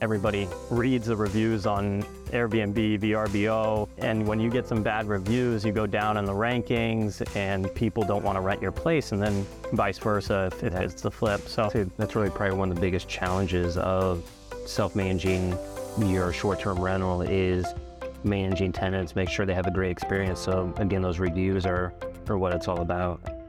everybody reads the reviews on Airbnb, VRBO, and when you get some bad reviews, you go down in the rankings and people don't want to rent your place, and then vice versa if it hits the flip. So that's really probably one of the biggest challenges of self-managing your short-term rental is managing tenants, make sure they have a great experience. So again, those reviews are, are what it's all about.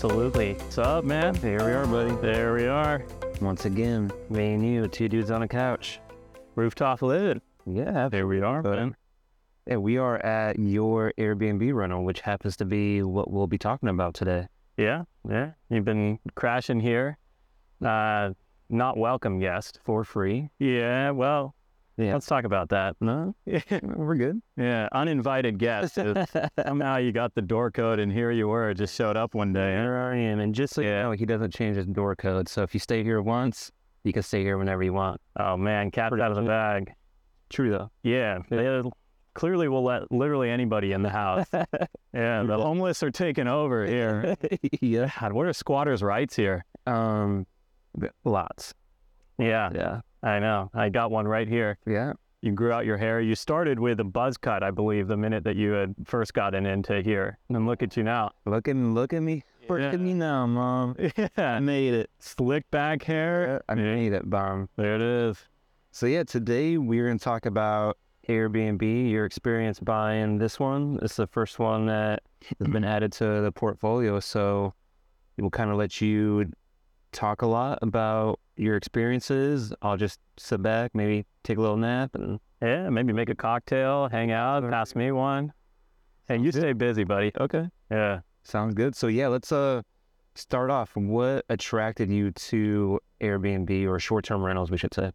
Absolutely. What's up, man? Here we are, buddy. There we are. Once again, me and you, two dudes on a couch. Rooftop living. Yeah, There we are, But- man. yeah, we are at your Airbnb rental, which happens to be what we'll be talking about today. Yeah, yeah. You've been crashing here. Uh, not welcome guest. For free. Yeah, well, Yeah. let's talk about that. No, we're good. Yeah, uninvited guest. Somehow you got the door code, and here you were, just showed up one day. Here I am. And just so you know, he doesn't change his door code. So if you stay here once, you can stay here whenever you want. Oh man, cat out of the bag. True though. Yeah, they clearly will let literally anybody in the house. Yeah, the homeless are taking over here. yeah. God, what are squatters' rights here? Um, lots. Yeah, Yeah. I know. I got one right here. Yeah. You grew out your hair. You started with a buzz cut, I believe, the minute that you had first gotten into here. And look at you now. Look at look at me. Look Yeah. at me now, mom. Yeah. I made it. slick back hair. I made it, bomb. There it is. So yeah, today we're gonna talk about Airbnb, your experience buying this one. It's the first one that has been added to the portfolio. So we'll kind of let you talk a lot about your experiences. I'll just sit back, maybe take a little nap and Yeah, maybe make a cocktail, hang out, pass me one. Hey, you stay busy, buddy. Okay. Yeah. Sounds good. So yeah, let's uh start off. What attracted you to Airbnb or short-term rentals, we should say?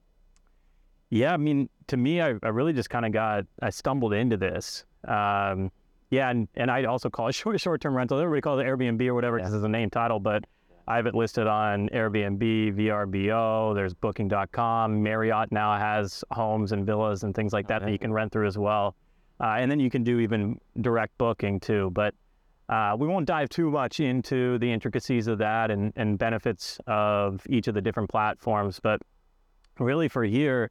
Yeah, I mean, to me, I, I really just kind of got, I stumbled into this. Um, yeah, and, and I also call it short, short-term rental. Everybody calls it Airbnb or whatever because it's a name title, but I have it listed on Airbnb, VRBO, there's booking.com. Marriott now has homes and villas and things like that that you can rent through as well. Uh, and then you can do even direct booking too. But uh, we won't dive too much into the intricacies of that and, and benefits of each of the different platforms. But really for here,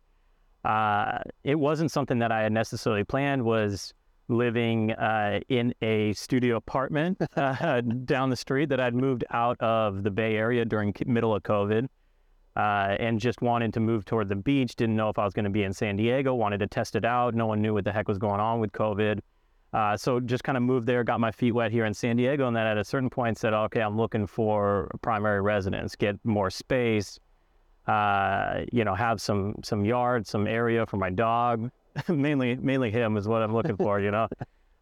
uh, it wasn't something that I had necessarily planned. Was living uh, in a studio apartment uh, down the street that I'd moved out of the Bay Area during middle of COVID, uh, and just wanted to move toward the beach. Didn't know if I was going to be in San Diego. Wanted to test it out. No one knew what the heck was going on with COVID. Uh, so just kind of moved there, got my feet wet here in San Diego, and then at a certain point said, okay, I'm looking for primary residence, get more space, uh, you know, have some some yard, some area for my dog. mainly mainly him is what I'm looking for, you know.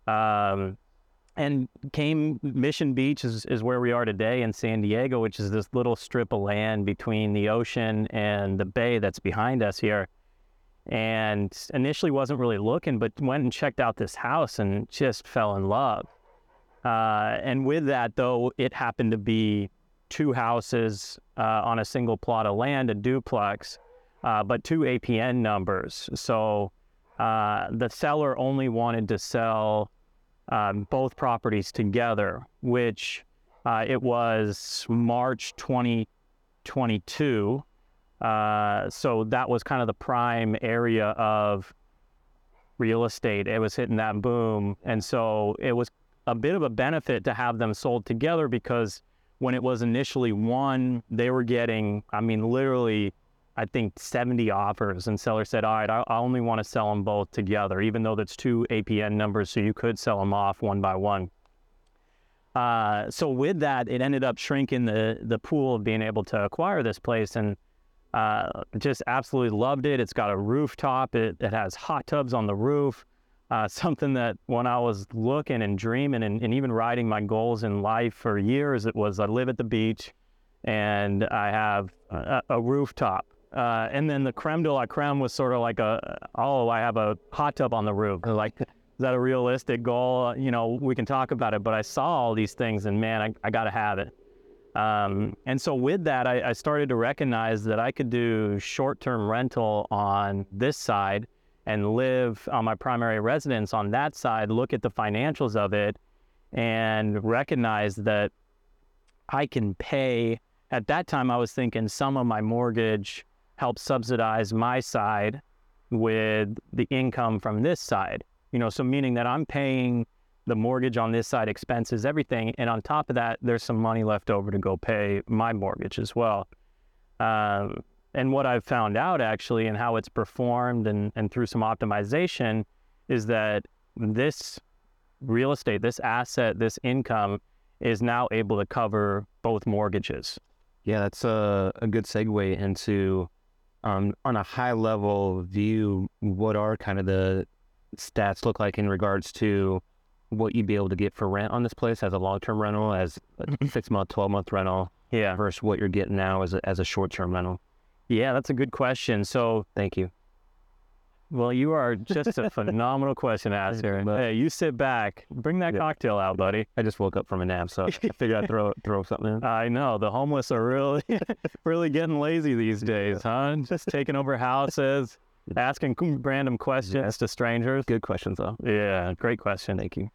Um, and came Mission Beach is, is where we are today in San Diego, which is this little strip of land between the ocean and the bay that's behind us here. And initially wasn't really looking, but went and checked out this house and just fell in love. Uh, and with that, though, it happened to be two houses uh, on a single plot of land, a duplex, uh, but two APN numbers. So uh, the seller only wanted to sell um, both properties together, which uh, it was March 2022. Uh, so that was kind of the prime area of real estate. It was hitting that boom. And so it was a bit of a benefit to have them sold together because when it was initially one, they were getting, I mean, literally, I think 70 offers. And seller said, All right, I, I only want to sell them both together, even though that's two APN numbers, so you could sell them off one by one. Uh, so with that, it ended up shrinking the the pool of being able to acquire this place, and uh, just absolutely loved it. It's got a rooftop. It it has hot tubs on the roof. Uh, something that when I was looking and dreaming and, and even writing my goals in life for years, it was I live at the beach, and I have a, a rooftop. Uh, and then the creme de la creme was sort of like a, oh, I have a hot tub on the roof. Like, is that a realistic goal? You know, we can talk about it, but I saw all these things and man, I, I got to have it. Um, and so with that, I, I started to recognize that I could do short-term rental on this side and live on my primary residence on that side, look at the financials of it, and recognize that I can pay. At that time, I was thinking some of my mortgage helps subsidize my side with the income from this side. You know, so meaning that I'm paying the mortgage on this side, expenses, everything, and on top of that, there's some money left over to go pay my mortgage as well. Um, and what I've found out actually, and how it's performed, and and through some optimization, is that this real estate, this asset, this income is now able to cover both mortgages. Yeah, that's a, a good segue into um, on a high level view, what are kind of the stats look like in regards to what you'd be able to get for rent on this place as a long term rental, as a six month, 12 month rental, Yeah. versus what you're getting now as a, as a short term rental? Yeah, that's a good question. So, Thank you. Well, you are just a phenomenal question asker. But- Hey, you sit back, bring that Yeah. cocktail out, buddy. I just woke up from a nap, so I figured I'd throw throw something in. I know the homeless are really, really getting lazy these days, huh? Just taking over houses, asking random questions to strangers. Good questions, though. Yeah, great question. Thank you.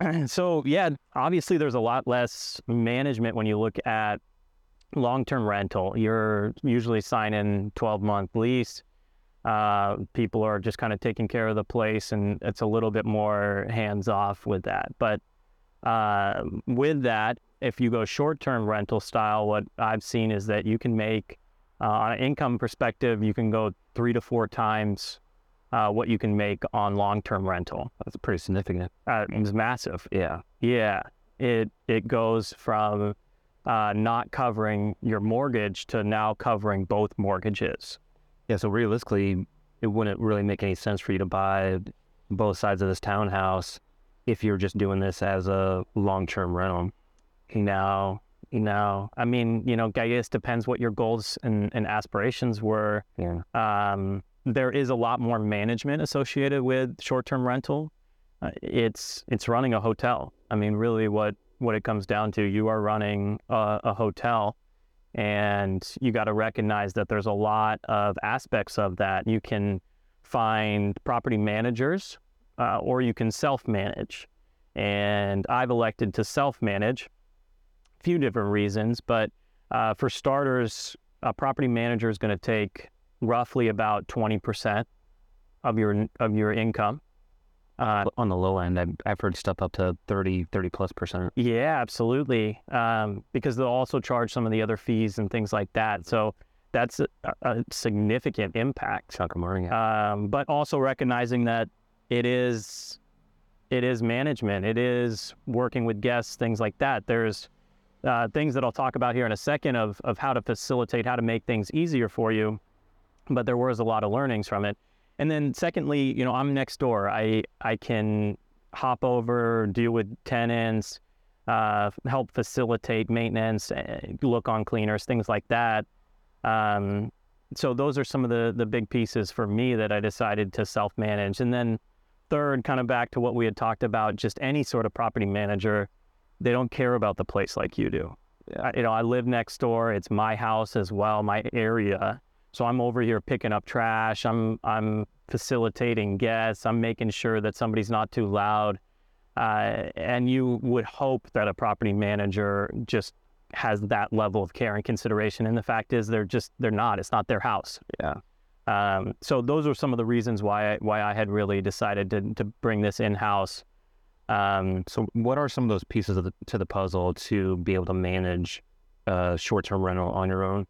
So, yeah, obviously there's a lot less management when you look at long-term rental. You're usually signing 12-month lease. Uh, people are just kind of taking care of the place, and it's a little bit more hands-off with that. But uh, with that, if you go short-term rental style, what I've seen is that you can make, uh, on an income perspective, you can go three to four times uh, what you can make on long-term rental. That's pretty significant. Uh, it's massive. Yeah. Yeah, it it goes from uh, not covering your mortgage to now covering both mortgages. Yeah. So realistically, it wouldn't really make any sense for you to buy both sides of this townhouse if you're just doing this as a long term rental. No, no. I mean, you know, I guess depends what your goals and, and aspirations were. Yeah. Um, there is a lot more management associated with short-term rental. Uh, it's it's running a hotel. I mean, really, what what it comes down to, you are running a, a hotel, and you got to recognize that there's a lot of aspects of that. You can find property managers, uh, or you can self-manage. And I've elected to self-manage. A few different reasons, but uh, for starters, a property manager is going to take roughly about 20% of your of your income. Uh, On the low end, I've, I've heard stuff up to 30, 30 plus percent. yeah, absolutely. Um, because they'll also charge some of the other fees and things like that. So that's a, a significant impact. Chunk of money. Um, but also recognizing that it is it is management. It is working with guests, things like that. There's uh, things that I'll talk about here in a second of of how to facilitate, how to make things easier for you. But there was a lot of learnings from it. And then secondly, you know, I'm next door. I I can hop over, deal with tenants, uh, help facilitate maintenance, uh, look on cleaners, things like that. Um, so those are some of the the big pieces for me that I decided to self manage. And then third, kind of back to what we had talked about, just any sort of property manager, they don't care about the place like you do. I, you know, I live next door. It's my house as well, my area. So I'm over here picking up trash. I'm I'm facilitating guests. I'm making sure that somebody's not too loud. Uh, and you would hope that a property manager just has that level of care and consideration. And the fact is, they're just they're not. It's not their house. Yeah. Um, so those are some of the reasons why I, why I had really decided to to bring this in house. Um, So, what are some of those pieces of the, to the puzzle to be able to manage uh, short term rental on your own?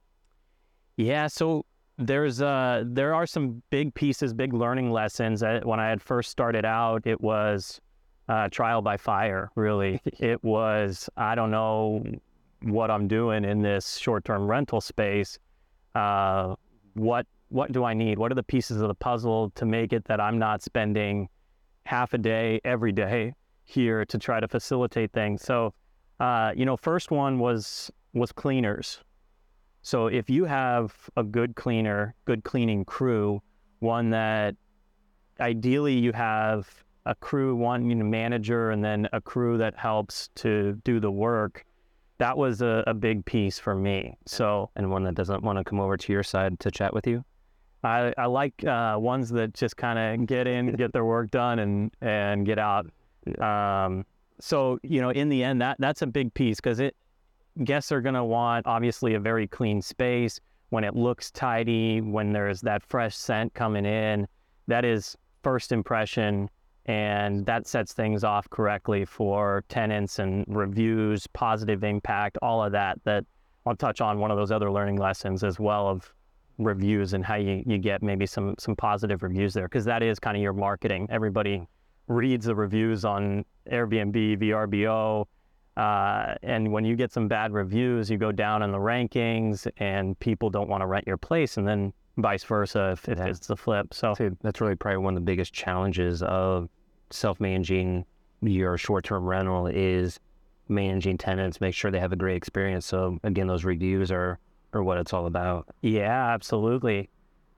Yeah, so there's uh there are some big pieces, big learning lessons. When I had first started out, it was uh, trial by fire. Really, it was I don't know what I'm doing in this short-term rental space. Uh, what what do I need? What are the pieces of the puzzle to make it that I'm not spending half a day every day here to try to facilitate things? So, uh, you know, first one was was cleaners. So if you have a good cleaner, good cleaning crew, one that ideally you have a crew, one you know, manager, and then a crew that helps to do the work. That was a, a big piece for me. So And one that doesn't want to come over to your side to chat with you? I, I like uh, ones that just kind of get in, get their work done, and and get out. Um, so you know, in the end, that that's a big piece because it guests are going to want obviously a very clean space when it looks tidy, when there's that fresh scent coming in. That is first impression, and that sets things off correctly for tenants and reviews, positive impact, all of that. That I'll touch on one of those other learning lessons as well of reviews and how you, you get maybe some some positive reviews there because that is kind of your marketing. Everybody reads the reviews on Airbnb, VRBO, uh, and when you get some bad reviews, you go down in the rankings, and people don't want to rent your place, and then vice versa if, Yeah. it's the flip. So So that's really probably one of the biggest challenges of self-managing your short-term rental is managing tenants, make sure they have a great experience. So again, those reviews are are what it's all about. Yeah, absolutely.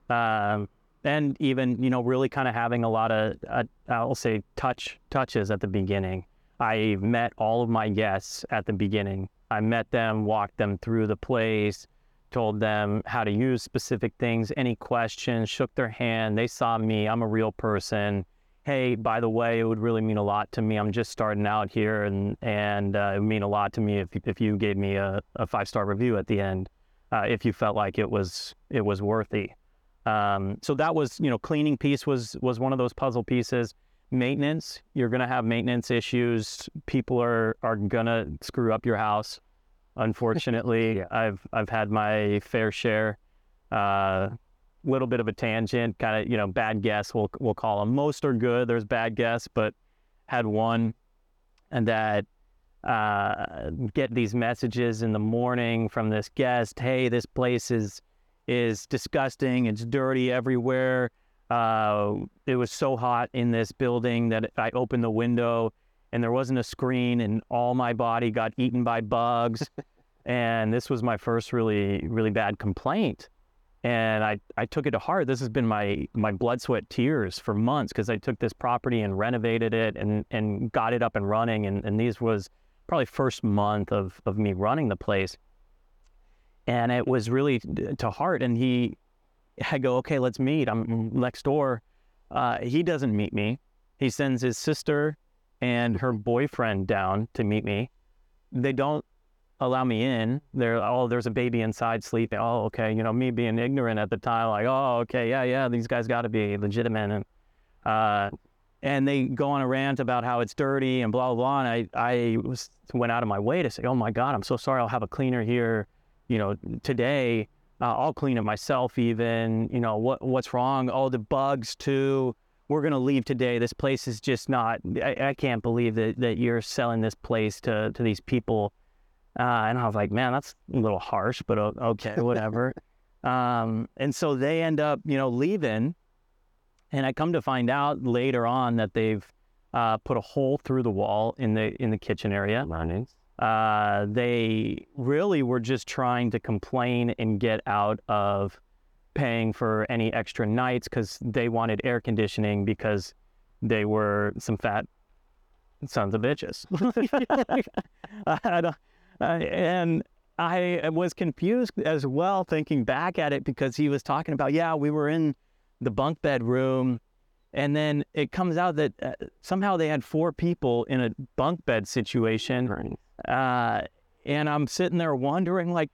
Um, and even you know, really kind of having a lot of uh, I'll say touch touches at the beginning. I met all of my guests at the beginning. I met them, walked them through the place, told them how to use specific things, any questions, shook their hand. They saw me. I'm a real person. Hey, by the way, it would really mean a lot to me. I'm just starting out here, and and uh, it would mean a lot to me if if you gave me a, a five star review at the end uh, if you felt like it was it was worthy. Um, so that was you know cleaning piece was was one of those puzzle pieces. Maintenance, you're gonna have maintenance issues. People are are gonna screw up your house. Unfortunately, Yeah. I've I've had my fair share. Uh, little bit of a tangent, kind of you know bad guess. We'll we'll call them. Most are good. There's bad guess, but had one, and that uh, get these messages in the morning from this guest. Hey, this place is is disgusting. It's dirty everywhere. Uh, it was so hot in this building that I opened the window and there wasn't a screen, and all my body got eaten by bugs. and this was my first really really bad complaint. And I, I took it to heart. This has been my my blood, sweat, tears for months because I took this property and renovated it and, and got it up and running. And, and these was probably first month of, of me running the place. And it was really to heart. And he, I go, okay, let's meet. I'm next door. Uh, he doesn't meet me. He sends his sister and her boyfriend down to meet me. They don't allow me in. They're, oh, there's a baby inside sleeping. Oh, okay. You know, me being ignorant at the time, like, oh, okay, yeah, yeah, these guys got to be legitimate. And, uh, and they go on a rant about how it's dirty and blah blah. And I I was went out of my way to say, oh my god, I'm so sorry. I'll have a cleaner here, you know, today. Uh, I'll clean it myself. Even you know what what's wrong? Oh, the bugs too. We're gonna leave today. This place is just not. I, I can't believe that that you're selling this place to to these people. Uh, and I was like, man, that's a little harsh, but okay, whatever. um, and so they end up, you know, leaving. And I come to find out later on that they've uh, put a hole through the wall in the in the kitchen area. Learnings. Uh, they really were just trying to complain and get out of paying for any extra nights because they wanted air conditioning because they were some fat sons of bitches. I don't- uh, and I was confused as well thinking back at it because he was talking about, yeah, we were in the bunk bed room. And then it comes out that uh, somehow they had four people in a bunk bed situation. Right. Uh, and I'm sitting there wondering, like,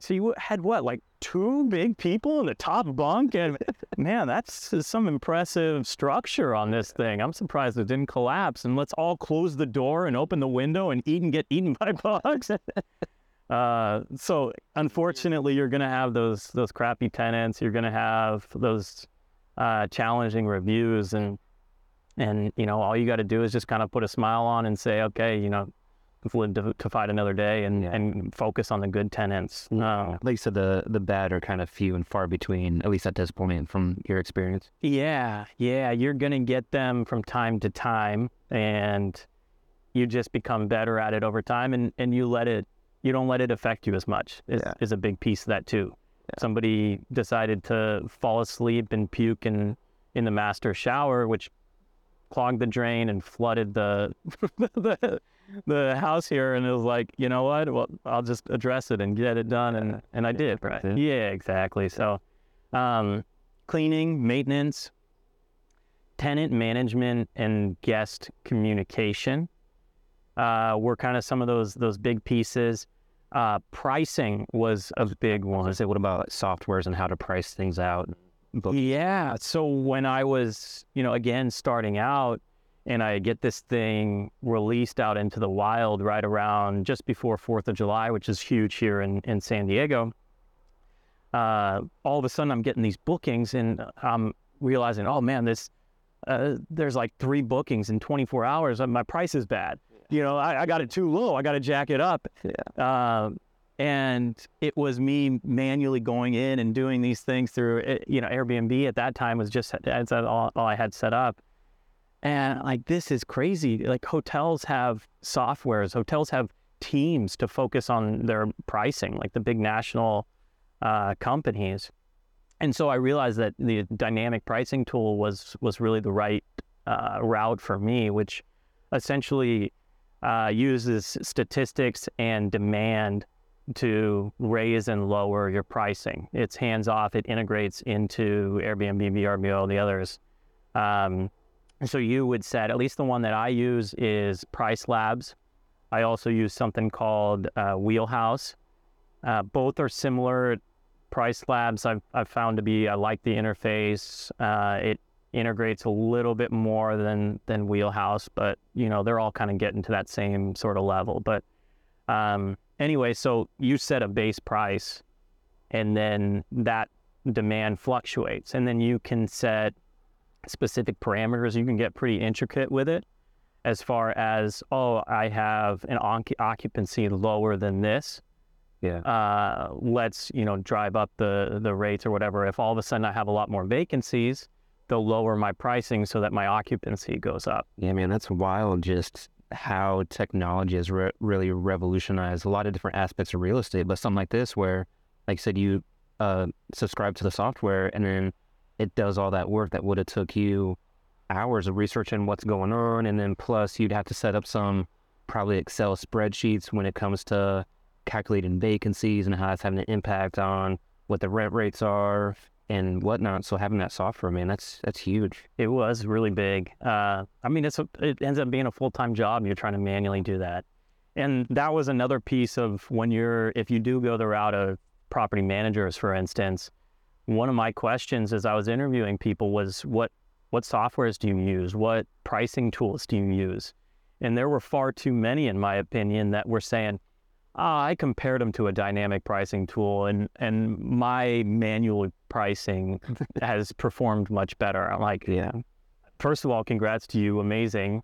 so you had what, like two big people in the top bunk? And man, that's some impressive structure on this thing. I'm surprised it didn't collapse. And let's all close the door and open the window and eat and get eaten by bugs. uh, so unfortunately, you're gonna have those those crappy tenants. You're gonna have those uh, challenging reviews, and and you know all you got to do is just kind of put a smile on and say, okay, you know, live to, to fight another day, and Yeah. and focus on the good tenants. Uh, Like you said, the the bad are kind of few and far between, at least at this point from your experience. Yeah, yeah, you're gonna get them from time to time, and you just become better at it over time, and and you let it, you don't let it affect you as much. Is, Yeah. is a big piece of that too. Somebody decided to fall asleep and puke in in the master shower, which clogged the drain and flooded the the the house here, and it was like, you know what? Well, I'll just address it and get it done, and and I did. Right? Yeah. Exactly. So, um, cleaning, maintenance, tenant management, and guest communication uh, were kind of some of those those big pieces. Uh, pricing was a big one. I say, what about softwares and how to price things out? Yeah. So when I was, you know, again starting out, and I get this thing released out into the wild right around just before Fourth of July, which is huge here in in San Diego. Uh, all of a sudden, I'm getting these bookings, and I'm realizing, oh man, this uh, there's like three bookings in 24 hours. My price is bad you know, I, I got it too low. I got to jack it up. Yeah. Uh, and it was me manually going in and doing these things through, eh, you know, Airbnb at that time was just that's all, all I had set up. And like, this is crazy. Like hotels have softwares, hotels have teams to focus on their pricing, like the big national uh, companies. And so I realized that the dynamic pricing tool was was really the right uh, route for me, which essentially uh, uses statistics and demand to raise and lower your pricing. It's hands off. It integrates into Airbnb, VRBO, the others. Um, so you would set, at least the one that I use is Price Labs. I also use something called uh, Wheelhouse. Uh, both are similar. Price Labs I've, I've found to be, I like the interface. Uh, it integrates a little bit more than than Wheelhouse, but you know they're all kind of getting to that same sort of level. But um, anyway, so you set a base price, and then that demand fluctuates, and then you can set specific parameters. You can get pretty intricate with it, as far as oh, I have an occupancy lower than this. Yeah. Uh, let's you know drive up the the rates or whatever. If all of a sudden I have a lot more vacancies they'll lower my pricing so that my occupancy goes up. Yeah, man, that's wild. Just how technology has re- really revolutionized a lot of different aspects of real estate. But something like this, where, like I said, you uh, subscribe to the software and then it does all that work that would have took you hours of researching what's going on, and then plus you'd have to set up some probably Excel spreadsheets when it comes to calculating vacancies and how it's having an impact on what the rent rates are and whatnot. So having that software, man, that's that's huge. It was really big. Uh, I mean, it's it ends up being a full time job. You're trying to manually do that, and that was another piece of when you're if you do go the route of property managers, for instance. One of my questions as I was interviewing people was what what softwares do you use? What pricing tools do you use? And there were far too many, in my opinion, that were saying, uh, I compared them to a dynamic pricing tool, and and my manual pricing has performed much better. I'm like, yeah. First of all, congrats to you, amazing.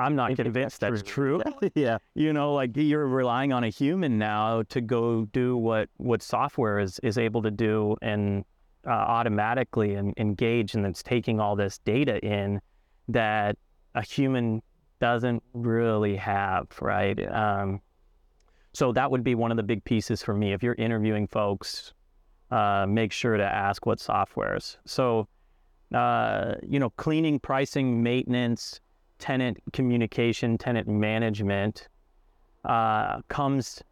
I'm not convinced that's, true. true. yeah. You know, like you're relying on a human now to go do what what software is is able to do and uh, automatically and engage, and it's taking all this data in that a human doesn't really have, right? Um, so that would be one of the big pieces for me. If you're interviewing folks, uh, make sure to ask what softwares. So, uh, you know, cleaning, pricing, maintenance, tenant communication, tenant management uh, comes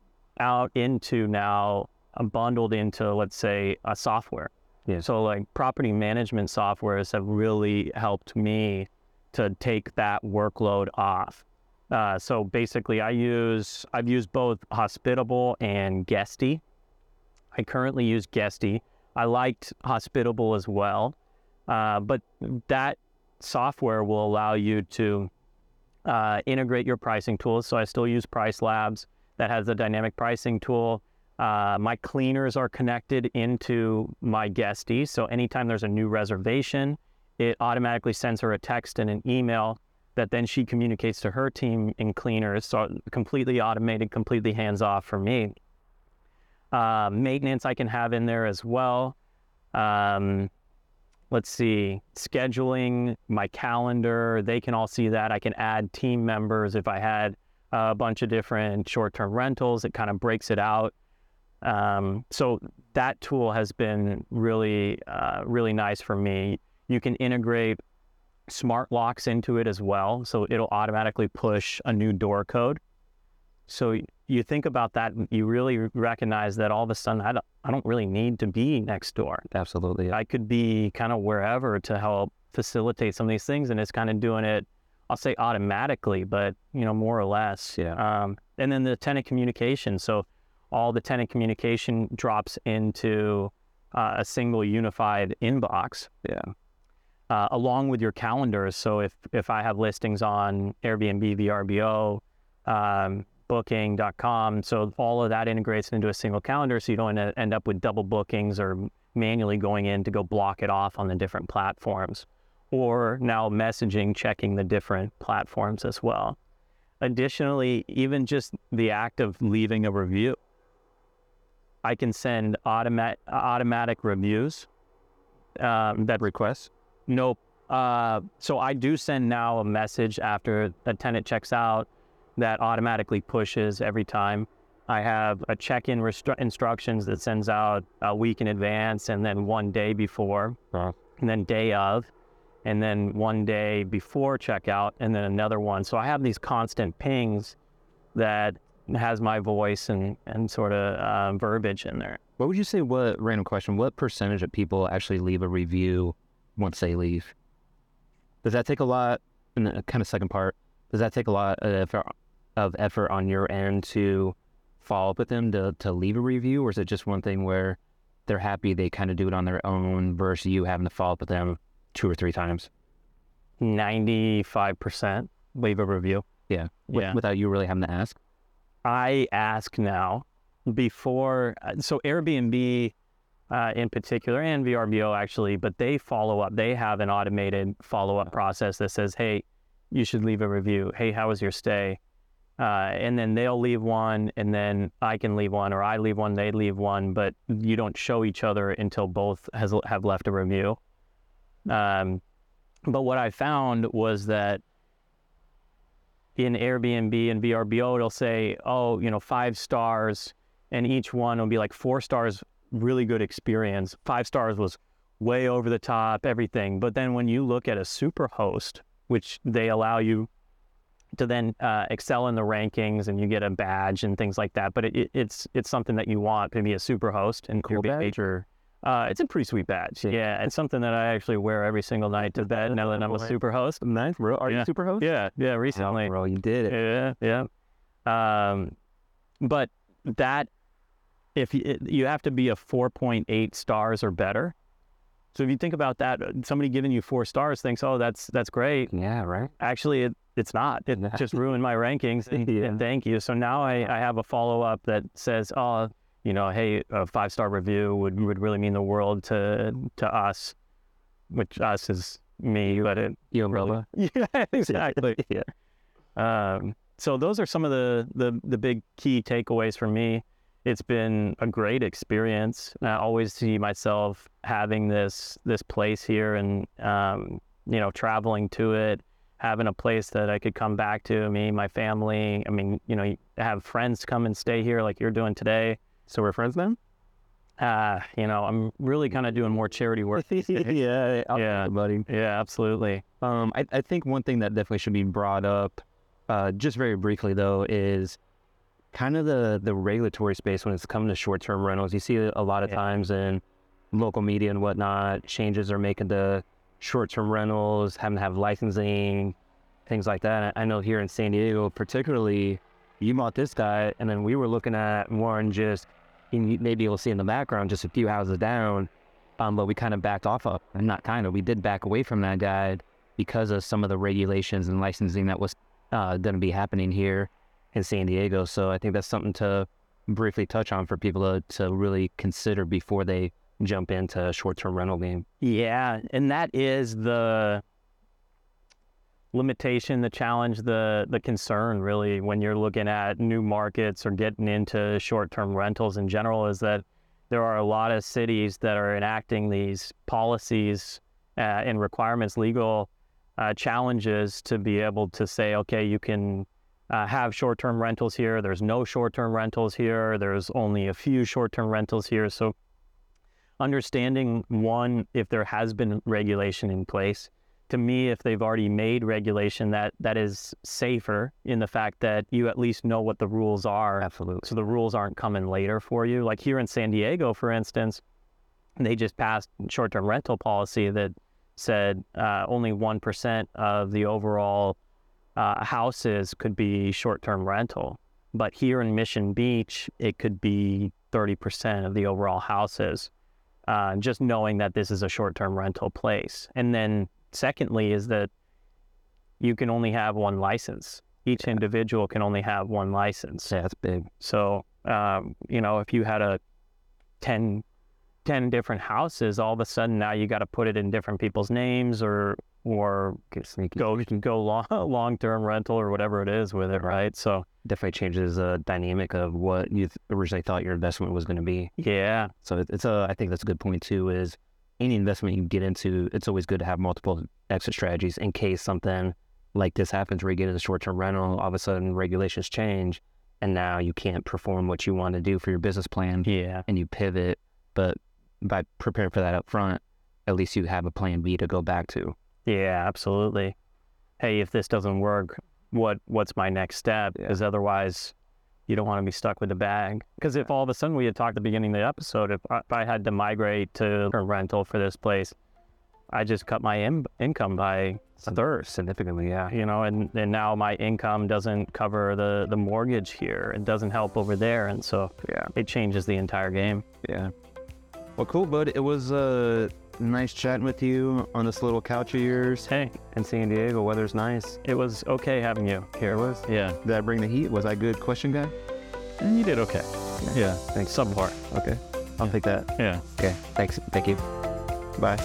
out into now uh, bundled into, let's say, a software. Yeah. So, like property management softwares have really helped me to take that workload off. Uh, so basically, I use I've used both Hospitable and Guesty. I currently use Guesty. I liked Hospitable as well, uh, but that software will allow you to uh, integrate your pricing tools. So I still use Price Labs that has the dynamic pricing tool. Uh, my cleaners are connected into my Guesty. So anytime there's a new reservation, it automatically sends her a text and an email that then she communicates to her team in cleaners. So completely automated, completely hands off for me. Uh, maintenance I can have in there as well. Um, let's see, scheduling, my calendar, they can all see that. I can add team members if I had a bunch of different short term rentals, it kind of breaks it out. Um, so that tool has been really, uh, really nice for me. You can integrate smart locks into it as well. So it'll automatically push a new door code. So you think about that, you really recognize that all of a sudden, I don't, I don't really need to be next door. Absolutely. I could be kind of wherever to help facilitate some of these things, and it's kind of doing it. I'll say automatically, but you know, more or less. Yeah. Um, and then the tenant communication. So all the tenant communication drops into uh, a single unified inbox. Yeah. Uh, along with your calendars. So if if I have listings on Airbnb, VRBO, um, Booking.com, so all of that integrates into a single calendar, so you don't end up with double bookings or manually going in to go block it off on the different platforms, or now messaging checking the different platforms as well. Additionally, even just the act of leaving a review, I can send automatic automatic reviews. Um, that Requests. Nope. Uh, so I do send now a message after a tenant checks out that automatically pushes every time. I have a check-in restru- instructions that sends out a week in advance and then one day before, Wow. and then day of, and then one day before checkout, and then another one. So I have these constant pings that has my voice and and sort of uh, verbiage in there. What would you say? What random question? What percentage of people actually leave a review once they leave? Does that take a lot? And uh, the kind of second part, does that take a lot uh, of effort, uh, of effort on your end to follow up with them to to leave a review, or is it just one thing where they're happy they kind of do it on their own versus you having to follow up with them two or three times? Ninety-five percent leave a review. Yeah. Yeah. Without you really having to ask. I ask now before, uh, so Airbnb uh, in particular and VRBO actually, but they follow up. They have an automated follow up process that says, hey, you should leave a review. Hey, how was your stay? Uh, and then they'll leave one, and then I can leave one, or I leave one, they leave one, but you don't show each other until both has have left a review. Um, but what I found was that in Airbnb and VRBO, it'll say, oh, you know, five stars, and each one will be like four stars, really good experience. Five stars was way over the top, everything. But then when you look at a super host, which they allow you to then uh, excel in the rankings and you get a badge and things like that. But it, it, it's it's something that you want to be a super host and Cool badge or uh, it's a pretty sweet badge. Yeah. Yeah. it's something that I actually wear every single night to bed now that I'm a super host. nice, bro. Are Yeah. you super host? Yeah, yeah, recently. bro, you did it. Yeah, yeah. Um, but that if you, you have to be a 4.8 stars or better. So if you think about that, somebody giving you four stars thinks, "Oh, that's that's great." Yeah, right. Actually, it, it's not. It just ruined my rankings. And, Yeah. and thank you. So now I, I have a follow up that says, "Oh, you know, hey, a five star review would would really mean the world to to us." Which us is me, but it You really, umbrella. yeah, exactly. yeah. Um, so those are some of the, the the big key takeaways for me. It's been a great experience. I always see myself having this this place here, and um, you know, traveling to it, having a place that I could come back to. Me, my family. I mean, you know, you have friends come and stay here, like you're doing today. So we're friends then? Uh, you know, I'm really kind of doing more charity work. yeah, Yeah. buddy. yeah, absolutely. Um, I, I think one thing that definitely should be brought up, uh, just very briefly though, is kind of the the regulatory space when it's coming to short term rentals. You see a lot of Yeah. times in local media and whatnot. Changes are making to short term rentals, having to have licensing, things like that. I know here in San Diego, particularly, you bought this guy, and then we were looking at one just maybe you'll see in the background just a few houses down. Um, but we kind of backed off of, and not kind of, we did back away from that guy because of some of the regulations and licensing that was uh, going to be happening here in San Diego. So I think that's something to briefly touch on for people to, to really consider before they jump into short-term rental game. Yeah, and that is the limitation, the challenge, the the concern really when you're looking at new markets or getting into short-term rentals in general is that there are a lot of cities that are enacting these policies uh, and requirements, legal uh, challenges to be able to say, okay, you can uh, have short-term rentals here. There's no short-term rentals here. There's only a few short-term rentals here. So understanding one if there has been regulation in place to me, if they've already made regulation that that is safer in the fact that you at least know what the rules are. Absolutely. So the rules aren't coming later for you. Like here in San Diego, for instance, they just passed short-term rental policy that said uh, only one percent of the overall uh, houses could be short-term rental. But here in Mission Beach, it could be thirty percent of the overall houses. Uh, just knowing that this is a short-term rental place, and then secondly is that you can only have one license. Each individual can only have one license. Yeah, that's big. So, um, you know, if you had a 10, 10 different houses, all of a sudden now you got to put it in different people's names or or Get sneaky. go go long long term rental or whatever it is with it, right? So Definitely changes the dynamic of what you originally thought your investment was going to be. yeah, So it, it's a, I think that's a good point too. Is any investment you get into, it's always good to have multiple exit strategies in case something like this happens where you get into short-term rental. All of a sudden, regulations change, and now you can't perform what you want to do for your business plan, yeah, and you pivot. But by preparing for that up front, at least you have a plan B to go back to. Yeah, absolutely. Hey, if this doesn't work, what what's my next step? Yeah. Because otherwise, you don't want to be stuck with the bag. Because if all of a sudden we had talked at the beginning of the episode, if I, if I had to migrate to a rental for this place, I just cut my in, income by a third. Significantly, yeah. you know, and, and now my income doesn't cover the, the mortgage here. It doesn't help over there. And so Yeah. it changes the entire game. Yeah. Well, cool, bud. It was uh, nice chatting with you on this little couch of yours Hey, in San Diego. Weather's nice. it was okay having you here. It was. Yeah. Did I bring the heat? Was I good question guy? And you did okay. Yeah. Thanks. Subpar. Okay. I'll take that. Yeah. Okay. Thanks. Thank you. Bye.